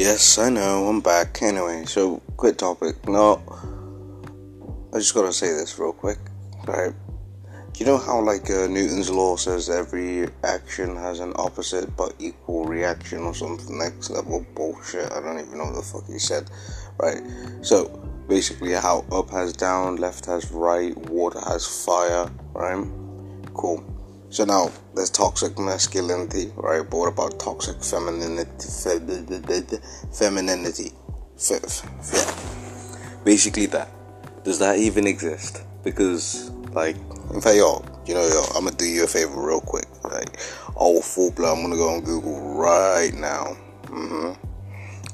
Yes, I know, I'm back. Anyway, so, quick topic. No, I just gotta say this real quick, right? You know how, like, uh, Newton's law says every action has an opposite but equal reaction or something? Next level bullshit. I don't even know what the fuck he said, right? So, basically, how up has down, left has right, water has fire, right? Cool. So now there's toxic masculinity, right? But what about toxic femininity? Femininity. Yeah. Basically that. Does that even exist? Because, like, in fact, yo, you know, yo, I'm gonna do you a favor real quick. Like, all full blood, I'm gonna go on Google right now. Mm-hmm.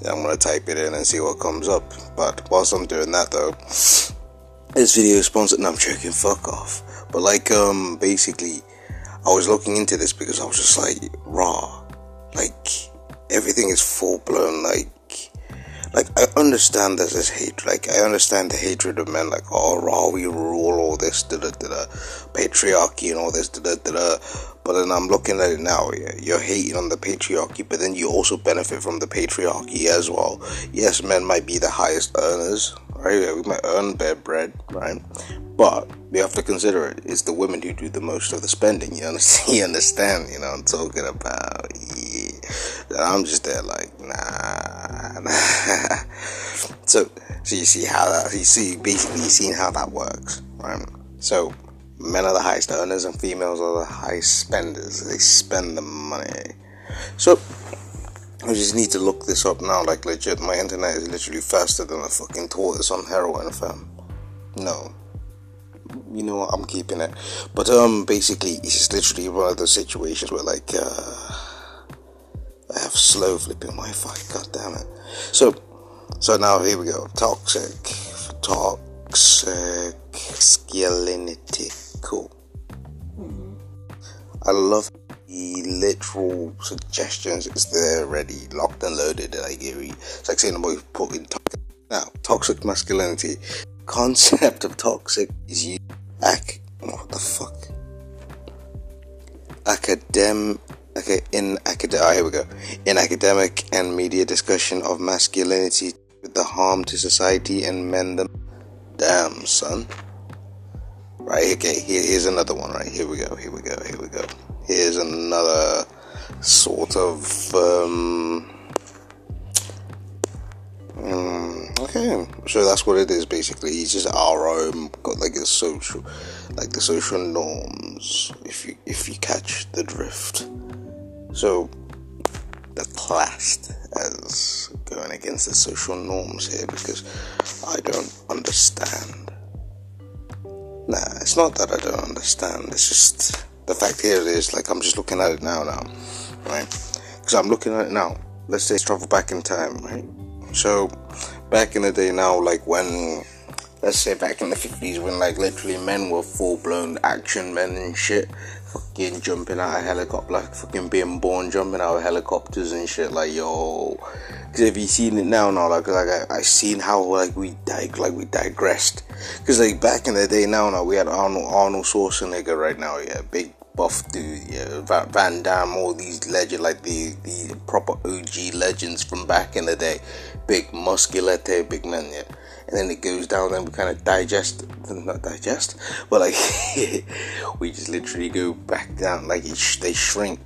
Yeah, I'm gonna type it in and see what comes up. But whilst I'm doing that, though, this video is sponsored. No, I'm joking. Fuck off. But like, um, basically, I was looking into this because I was just like, raw, like everything is full blown, like like I understand there's this hate, like I understand the hatred of men, like oh raw we rule all this da da da patriarchy and all this da da da. But then I'm looking at it now. Yeah, you're hating on the patriarchy, but then you also benefit from the patriarchy as well. Yes, men might be the highest earners, right? We might earn better bread, right? But we have to consider it. It's the women who do the most of the spending. You understand? You understand? You know I'm talking about. Yeah. I'm just there like nah. so, so you see how that you see basically seeing how that works, right? So men are the highest earners and females are the highest spenders. They spend the money. So I just need to look this up now. Like legit, my internet is literally faster than a fucking tortoise on heroin, fam. No, you know what? I'm keeping it. But um, basically, it's literally one of those situations where like uh, I have slow flipping Wi-Fi. God damn it. So, so now here we go. Toxic, toxic masculinity. Cool. I love the literal suggestions. It's there ready, locked and loaded. That I give you. It's like saying about putting toxic. Now, toxic masculinity concept of toxic is you ac what the fuck academ okay in academic oh, here we go. In academic and media discussion of masculinity with the harm to society and men them. Damn son. Right okay here, here's another one right? Here we go here we go here we go. Here's another sort of um, um Okay, so that's what it is basically. It's just our own, got like a social, like the social norms. If you if you catch the drift, so the classed as going against the social norms here because I don't understand. Nah, it's not that I don't understand. It's just the fact here is like I'm just looking at it now, now, right? Because I'm looking at it now. Let's say travel back in time, right? So back in the day now, like when let's say back in the 50s when like literally men were full blown action men and shit fucking jumping out of helicopter like fucking being born jumping out of helicopters and shit like yo. Because if you seen it now now like like I, I seen how like we dig like we digressed. Because like back in the day now now we had Arnold Arnold Schwarzenegger right now yeah. Big buff dude, yeah, Van, Damme, all these legend like the the proper OG legends from back in the day, big muscular, big men, yeah. And then it goes down, and we kind of digest, not digest, but like we just literally go back down, like sh- they shrink.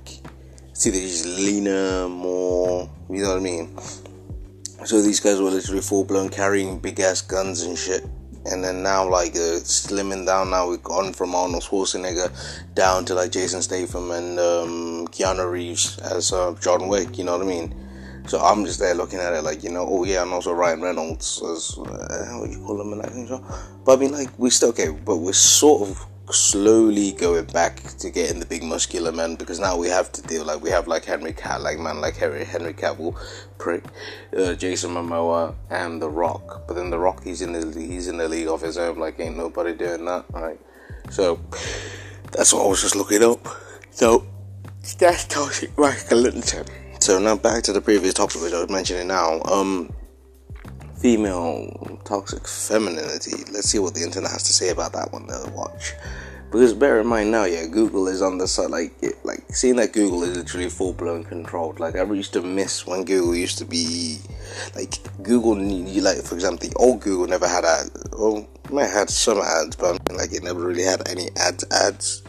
See, they're just leaner, more, you know what I mean? So these guys were literally full blown carrying big ass guns and shit and then now like uh, slimming down now we've gone from Arnold Schwarzenegger down to like Jason Statham and um, Keanu Reeves as uh, John Wick you know what I mean so I'm just there looking at it like you know oh yeah and also Ryan Reynolds as uh, what do you call him in thing so but I mean like we still okay but we're sort of slowly going back to getting the big muscular men because now we have to deal like we have like Henry Cat like man like Henry Henry Cavill, prick, uh, Jason Momoa and The Rock. But then The Rock he's in the he's in the league of his own. Like ain't nobody doing that, right? So that's what I was just looking up. So that's toxic masculinity. So now back to the previous topic which I was mentioning now. Um female toxic femininity. Let's see what the internet has to say about that one. Let's watch. Because bear in mind now, yeah, Google is on the side, like, it, like seeing that Google is literally full blown controlled. Like I used to miss when Google used to be, like Google, like for example, the old Google never had ads. Well, might have had some ads, but like it never really had any ads. Ads.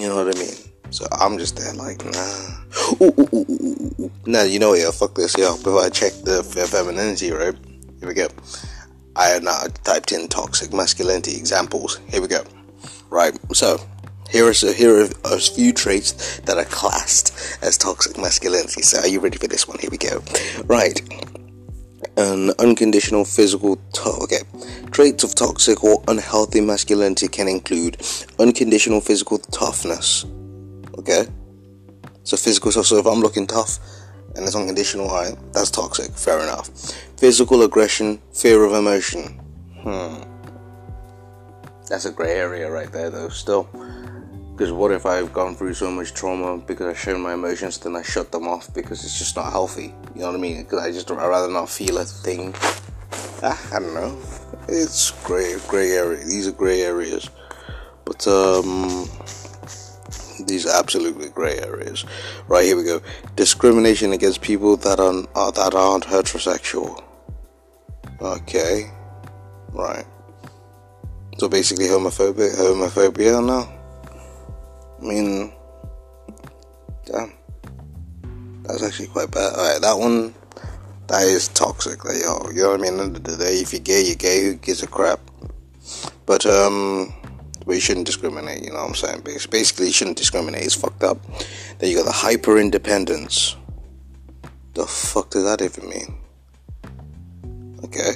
You know what I mean? So I'm just there like, nah. Ooh, ooh, ooh, nah, you know, yeah, fuck this, yeah. Before I check the femininity, right? Here we go. I have now typed in toxic masculinity examples. Here we go. Right, so here are here are a few traits that are classed as toxic masculinity. So are you ready for this one? Here we go. Right. An unconditional physical to- okay. Traits of toxic or unhealthy masculinity can include unconditional physical toughness. Okay? So physical so if I'm looking tough and it's unconditional, alright, that's toxic, fair enough. Physical aggression, fear of emotion. Hmm. That's a grey area right there, though, still. Because what if I've gone through so much trauma because I showed my emotions, then I shut them off because it's just not healthy? You know what I mean? Because I just I'd rather not feel a thing. Ah, I don't know. It's grey, grey area. These are grey areas, but um, these absolutely grey areas. Right here we go. Discrimination against people that are uh, that aren't heterosexual. Okay, right. So basically, homophobia, homophobia now. I mean, damn, that's actually quite bad. All right, that one, that is toxic. Like, yo, you know what I mean? End of the day, if you're gay, you're gay. Who gives a crap? But um, we shouldn't discriminate. You know what I'm saying? Basically, you shouldn't discriminate. It's fucked up. Then you got the hyper independence. The fuck does that even mean? Okay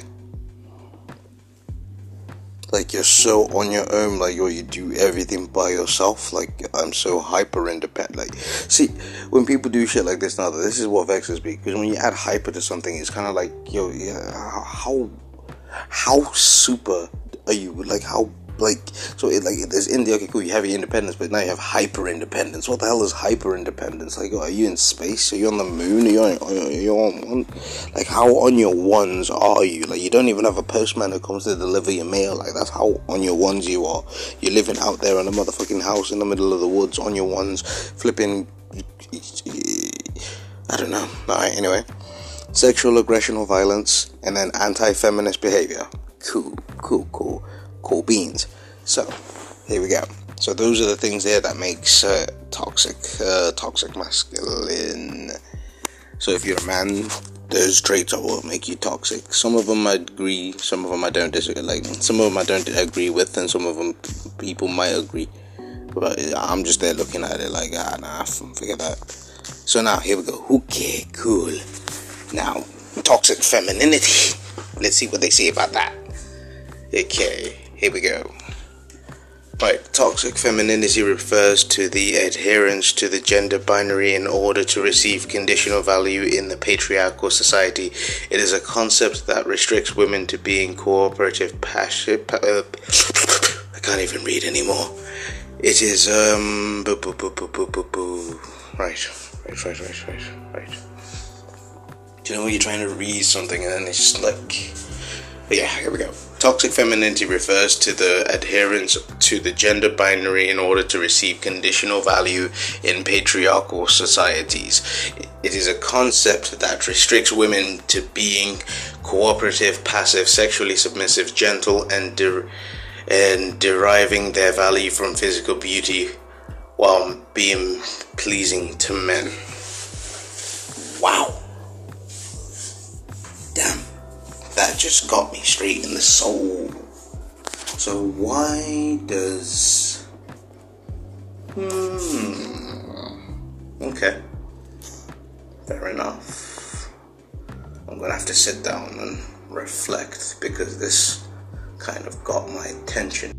like you're so on your own, like you do everything by yourself. Like I'm so hyper independent. Like, see, when people do shit like this now, this is what vexes me because when you add hyper to something, it's kind of like, yo, yeah, how how super are you? Like how like so it like there's India okay cool you have your independence but now you have hyper independence what the hell is hyper independence like are you in space? Are you on the moon? Are you on, are you on one like how on your ones are you? Like you don't even have a postman who comes to deliver your mail. Like that's how on your ones you are. You're living out there in a motherfucking house in the middle of the woods on your ones flipping I don't know. Alright anyway. Sexual aggression or violence and then anti-feminist behavior. Cool cool cool cool beans. So, here we go. So those are the things there that makes uh, toxic, uh, toxic masculine. So if you're a man, those traits are what make you toxic. Some of them I agree, some of them I don't disagree. Like some of them I don't agree with, and some of them people might agree. But I'm just there looking at it like, ah, nah, figure that. So now here we go. Okay, cool. Now, toxic femininity. Let's see what they say about that. Okay. Here we go. Right, toxic femininity refers to the adherence to the gender binary in order to receive conditional value in the patriarchal society. It is a concept that restricts women to being cooperative, passive. Uh, I can't even read anymore. It is um. Boo, boo, boo, boo, boo, boo, boo. Right, right, right, right, right, right. Do you know when you're trying to read something and then it's just like, yeah, here we go. Toxic femininity refers to the adherence to the gender binary in order to receive conditional value in patriarchal societies. It is a concept that restricts women to being cooperative, passive, sexually submissive, gentle, and, and deriving their value from physical beauty while being pleasing to men. Wow. Just got me straight in the soul. So why does hmm okay. Fair enough. I'm gonna have to sit down and reflect because this kind of got my attention.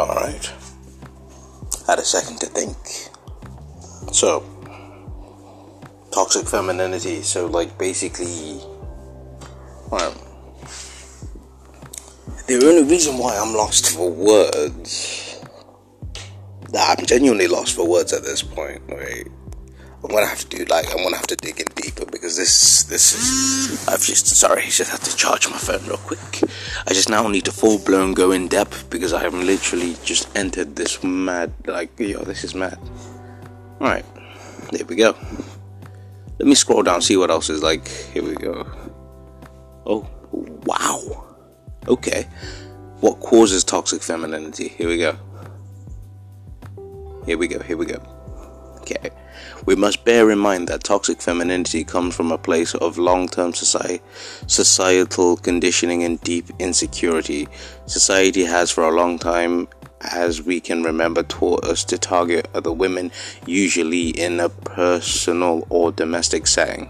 Alright. Had a second to think. So, toxic femininity. So, like, basically, well, the only reason why I'm lost for words, that I'm genuinely lost for words at this point, right? I'm gonna have to do like I'm gonna have to dig in deeper because this this is I've just sorry just had to charge my phone real quick. I just now need to full blown go in depth because I have literally just entered this mad like yo this is mad. Alright, there we go. Let me scroll down see what else is like. Here we go. Oh wow. Okay. What causes toxic femininity? Here we go. Here we go, here we go. Okay. We must bear in mind that toxic femininity comes from a place of long term societal conditioning and deep insecurity. Society has for a long time, as we can remember, taught us to target other women, usually in a personal or domestic setting.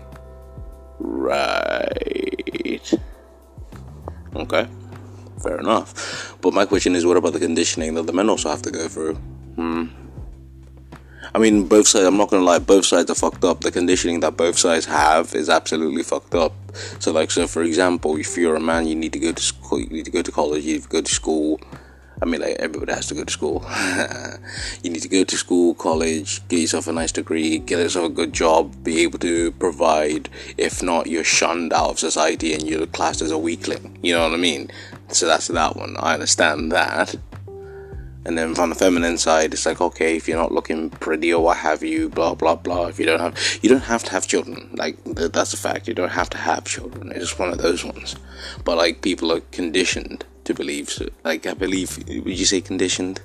Right. Okay. Fair enough. But my question is what about the conditioning that the men also have to go through? Hmm. I mean, both sides. I'm not gonna lie. Both sides are fucked up. The conditioning that both sides have is absolutely fucked up. So, like, so for example, if you're a man, you need to go to school. You need to go to college. You need to go to school. I mean, like everybody has to go to school. you need to go to school, college, get yourself a nice degree, get yourself a good job, be able to provide. If not, you're shunned out of society and you're classed as a weakling. You know what I mean? So that's that one. I understand that. And then from the feminine side, it's like, okay, if you're not looking pretty or what have you, blah blah blah. If you don't have, you don't have to have children. Like that's a fact. You don't have to have children. It's just one of those ones. But like people are conditioned to believe. So, like I believe, would you say conditioned?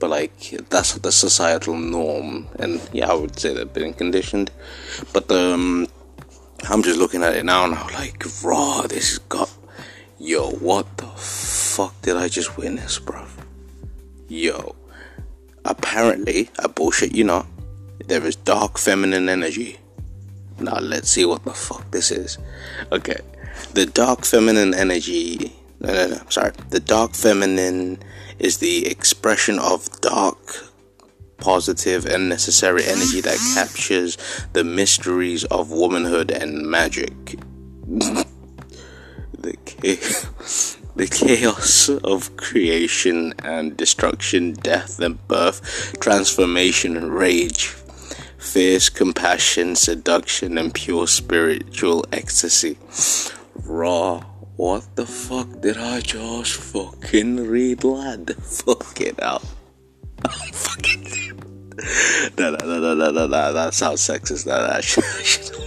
But like that's the societal norm, and yeah, I would say they've been conditioned. But um, I'm just looking at it now, and I'm like, raw. This has got, yo, what the fuck did I just witness, bro? Yo, apparently, I bullshit you not, there is dark feminine energy. Now let's see what the fuck this is. Okay, the dark feminine energy. No, no, no. Sorry, the dark feminine is the expression of dark, positive, and necessary energy that captures the mysteries of womanhood and magic. the the chaos of creation and destruction, death and birth, transformation and rage, fierce compassion, seduction, and pure spiritual ecstasy. Raw. What the fuck did I just fucking read, lad? Fuck it out. fucking. No, no, no, no, no, no, no, that sounds sexist. That, that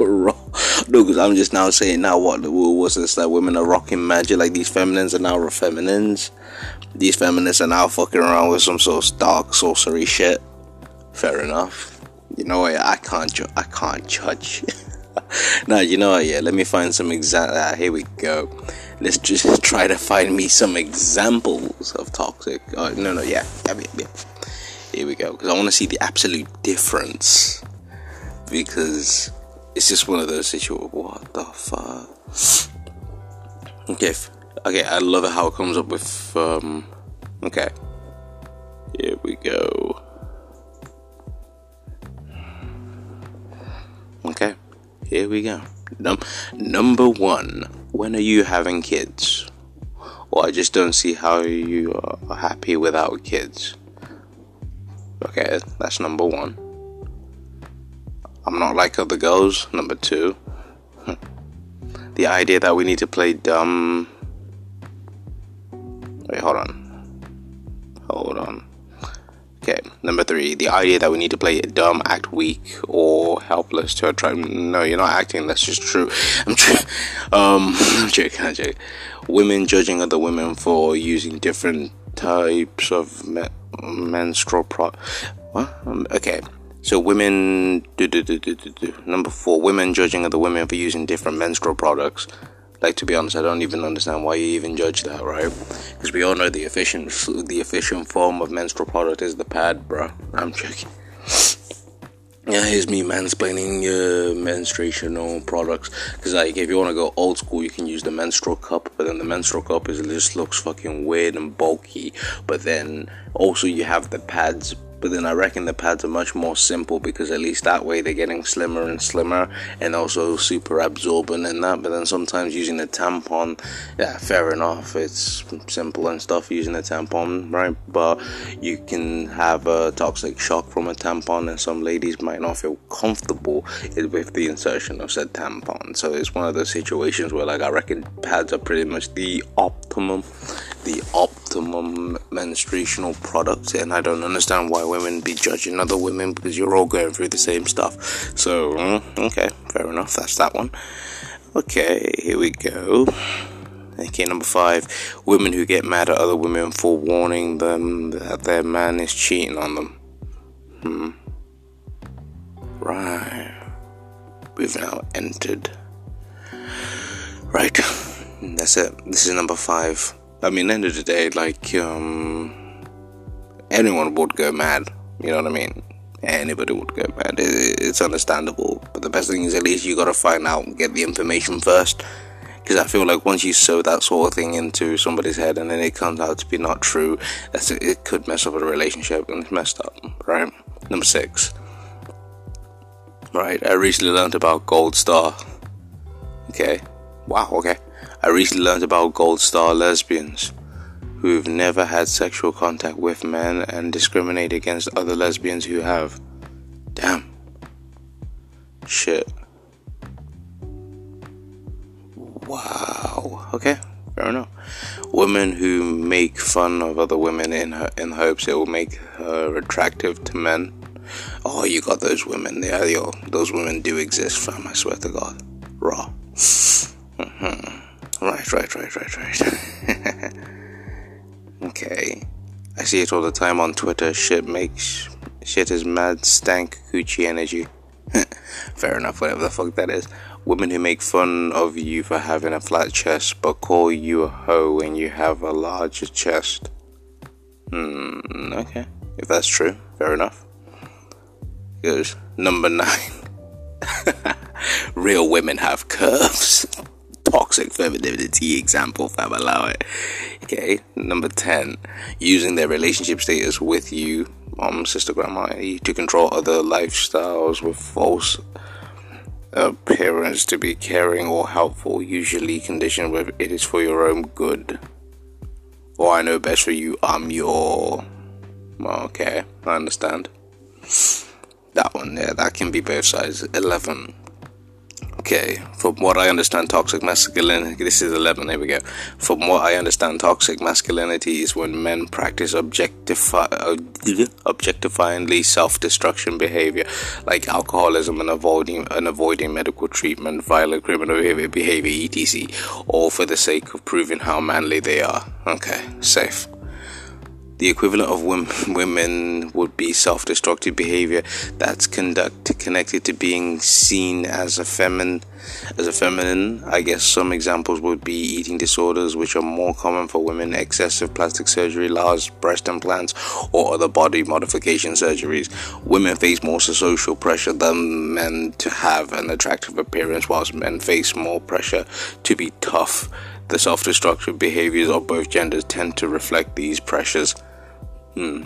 should. No, because I'm just now saying now what was this that women are rocking magic like these feminines are now feminines. These feminists are now fucking around with some sort of dark sorcery shit. Fair enough. You know what? I can't. Ju- I can't judge. now you know what? Yeah, let me find some exact. Uh, here we go. Let's just try to find me some examples of toxic. Uh, no, no, yeah, yeah, yeah. Here we go. Because I want to see the absolute difference. Because it's just one of those situations. What the fuck? Okay, okay. I love it how it comes up with. Um, okay, here we go. Okay, here we go. Num- number one. When are you having kids? Well, I just don't see how you are happy without kids. Okay, that's number one. I'm not like other girls. Number two, the idea that we need to play dumb. Wait, hold on. Hold on. Okay, number three, the idea that we need to play dumb, act weak, or helpless to attract. No, you're not acting. That's just true. I'm true. Um, I'm joking. I'm joking. Women judging other women for using different types of me- menstrual pro. What? Um, okay. So women, do, do, do, number four, women judging other women for using different menstrual products. Like to be honest, I don't even understand why you even judge that, right? Because we all know the efficient, the efficient form of menstrual product is the pad, bro. I'm joking. yeah, here's me mansplaining your menstruational products. Because, like, if you want to go old school, you can use the menstrual cup. But then the menstrual cup is it just looks fucking weird and bulky. But then also you have the pads but then I reckon the pads are much more simple because at least that way they're getting slimmer and slimmer and also super absorbent in that. But then sometimes using a tampon, yeah, fair enough, it's simple and stuff using a tampon, right? But you can have a toxic shock from a tampon, and some ladies might not feel comfortable with the insertion of said tampon. So it's one of those situations where, like, I reckon pads are pretty much the optimum, the optimum menstruational product, and I don't understand why women be judging other women because you're all going through the same stuff. So, mm, okay, fair enough. That's that one. Okay, here we go. Okay, number five women who get mad at other women for warning them that their man is cheating on them. Hmm. Right. We've now entered. Right. That's it. This is number five. I mean, end of the day, like, um, anyone would go mad. You know what I mean? Anybody would go mad. It's understandable. But the best thing is at least you gotta find out, get the information first. Because I feel like once you sow that sort of thing into somebody's head and then it comes out to be not true, that's it could mess up a relationship and it's messed up, right? Number six. Right, I recently learned about Gold Star. Okay. Wow, okay. I recently learned about Gold Star lesbians who've never had sexual contact with men and discriminate against other lesbians who have. Damn. Shit. Wow. Okay, fair enough. Women who make fun of other women in her, in hopes it will make her attractive to men. Oh, you got those women. Yeah, yo, those women do exist, fam. I swear to God. Raw. Mm-hmm. Right, right, right, right, right. Okay. I see it all the time on Twitter. Shit makes. Shit is mad stank coochie energy. Fair enough, whatever the fuck that is. Women who make fun of you for having a flat chest but call you a hoe when you have a larger chest. Hmm, okay. If that's true, fair enough. Good. Number nine. Real women have curves toxic femininity example, fam, allow it. Okay, number 10, using their relationship status with you, mom, sister, grandma, eh, to control other lifestyles with false appearance to be caring or helpful, usually conditioned with it is for your own good. Or I know best for you, I'm your. Okay, I understand. That one, yeah, that can be both sides. 11 Okay, from what I understand, toxic masculinity. This is 11, there we go. From what I understand, toxic masculinity is when men practice objectify, uh, objectifyingly self destruction behavior, like alcoholism and avoiding, and avoiding medical treatment, violent criminal behavior, behavior, etc., all for the sake of proving how manly they are. Okay, safe. The equivalent of women would be self destructive behavior that's conduct, connected to being seen as a feminine. As a feminine, I guess some examples would be eating disorders, which are more common for women, excessive plastic surgery, large breast implants, or other body modification surgeries. Women face more social pressure than men to have an attractive appearance, whilst men face more pressure to be tough. The self destructive behaviors of both genders tend to reflect these pressures. Hmm.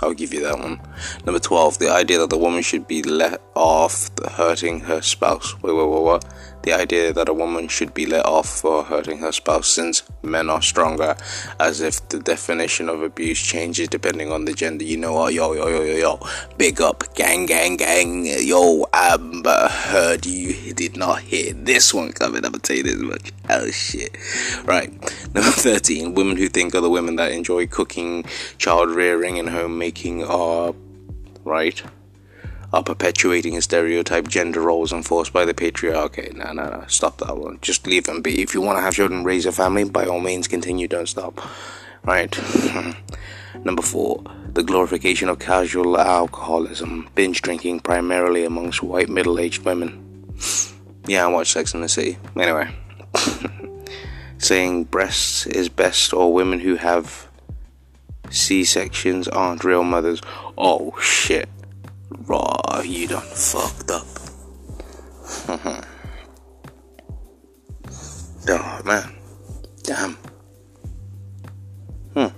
I'll give you that one. Number 12, the idea that the woman should be let off hurting her spouse. Wait, wait, wait, what? The idea that a woman should be let off for hurting her spouse since men are stronger, as if the definition of abuse changes depending on the gender. You know what? Yo, yo, yo, yo, yo. Big up, gang, gang, gang. Yo, Amber Heard you did not hear this one coming. I'm gonna tell you this much. Oh, shit. Right. Number 13, women who think other women that enjoy cooking, child rearing, and homemaking are. Right? Are perpetuating a stereotype gender roles enforced by the patriarchy. No, no, no. Stop that one. Just leave them be. If you want to have children, raise a family, by all means, continue. Don't stop. Right. Number four, the glorification of casual alcoholism, binge drinking primarily amongst white middle aged women. Yeah, I watch Sex and the City. Anyway. Saying breasts is best, or women who have C sections aren't real mothers. Oh shit. Raw, you done fucked up. oh man. Damn. Hmm.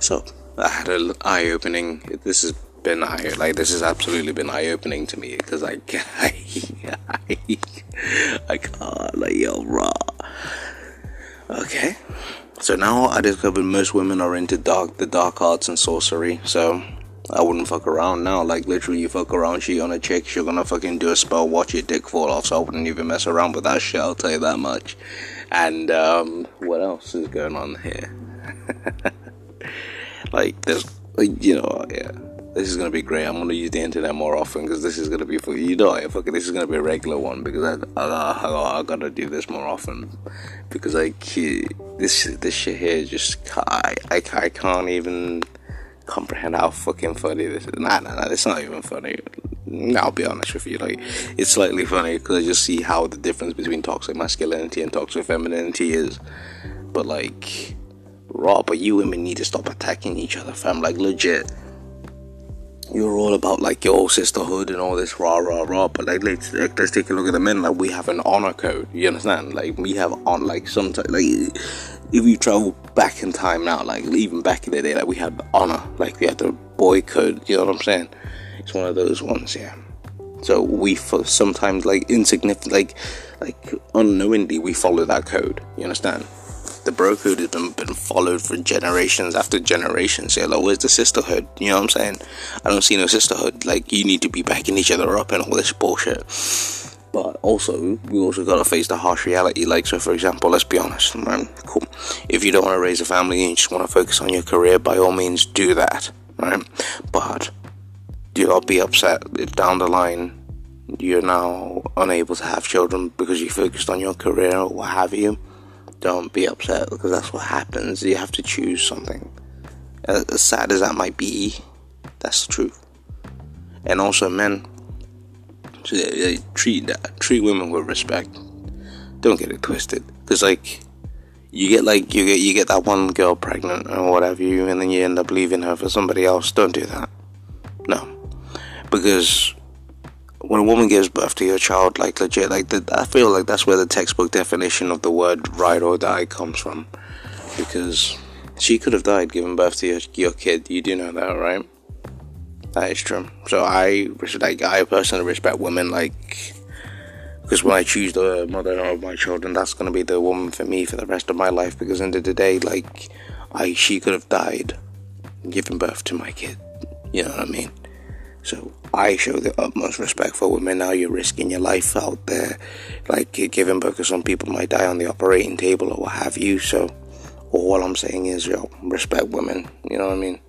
So, I had an eye opening. This has been eye like this has absolutely been eye opening to me because I, I, I, I can't like yo raw. Okay. So now I discovered most women are into dark the dark arts and sorcery. So I wouldn't fuck around now. Like literally, you fuck around, she on a chick, she's gonna fucking do a spell, watch your dick fall off. So I wouldn't even mess around with that shit. I'll tell you that much. And um, what else is going on here? like there's, you know, yeah. This is gonna be great. I'm gonna use the internet more often because this is gonna be for you know, fucking this is gonna be a regular one because I I, I, I gotta do this more often because like this this shit here just I I, I can't even comprehend how fucking funny this is. Nah, nah, nah, it's not even funny. I'll be honest with you. Like, it's slightly funny because just see how the difference between toxic masculinity and toxic femininity is. But, like, raw, but you women need to stop attacking each other, fam. Like, legit. You're all about like your sisterhood and all this rah rah rah, but like let's let's take a look at the men. Like we have an honor code. You understand? Like we have on like sometimes like if you travel back in time now, like even back in the day, like we had honor, like we had the boy code. You know what I'm saying? It's one of those ones, yeah. So we sometimes like insignificant, like like unknowingly we follow that code. You understand? The bro code has been, been followed for generations after generations. Yeah, like where's the sisterhood? You know what I'm saying? I don't see no sisterhood. Like you need to be backing each other up and all this bullshit. But also, we also gotta face the harsh reality. Like, so for example, let's be honest, man. Cool. If you don't want to raise a family and you just want to focus on your career, by all means, do that, right? But do not be upset if down the line you're now unable to have children because you focused on your career or what have you. Don't be upset because that's what happens. You have to choose something. As sad as that might be, that's the truth. And also, men, so they, uh, treat uh, treat women with respect. Don't get it twisted, because like you get like you get you get that one girl pregnant or whatever you, and then you end up leaving her for somebody else. Don't do that. No, because when a woman gives birth to your child, like legit, like the, I feel like that's where the textbook definition of the word "ride or die" comes from, because she could have died giving birth to your, your kid. You do know that, right? That is true. So I like I personally respect women like because when I choose the mother of my children, that's gonna be the woman for me for the rest of my life. Because end of the day, like I she could have died giving birth to my kid. You know what I mean? So I show the utmost respect for women. Now you're risking your life out there, like giving birth. Because some people might die on the operating table or what have you. So all I'm saying is, yo, respect women. You know what I mean?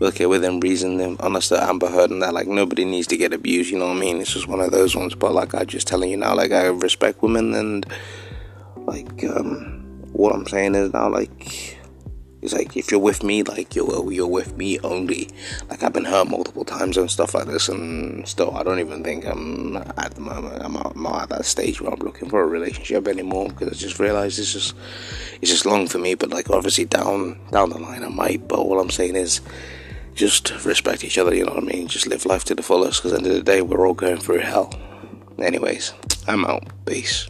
Okay, within reason, them, unless the Amber Heard and that, like, nobody needs to get abused, you know what I mean? It's just one of those ones. But, like, I just telling you now, like, I respect women, and, like, um, what I'm saying is now, like, it's like if you're with me, like you're you're with me only. Like I've been hurt multiple times and stuff like this, and still I don't even think I'm at the moment I'm, I'm not at that stage where I'm looking for a relationship anymore because I just realized it's just it's just long for me. But like obviously down down the line I might. But all I'm saying is just respect each other, you know what I mean? Just live life to the fullest because at the end of the day, we're all going through hell. Anyways, I'm out. Peace.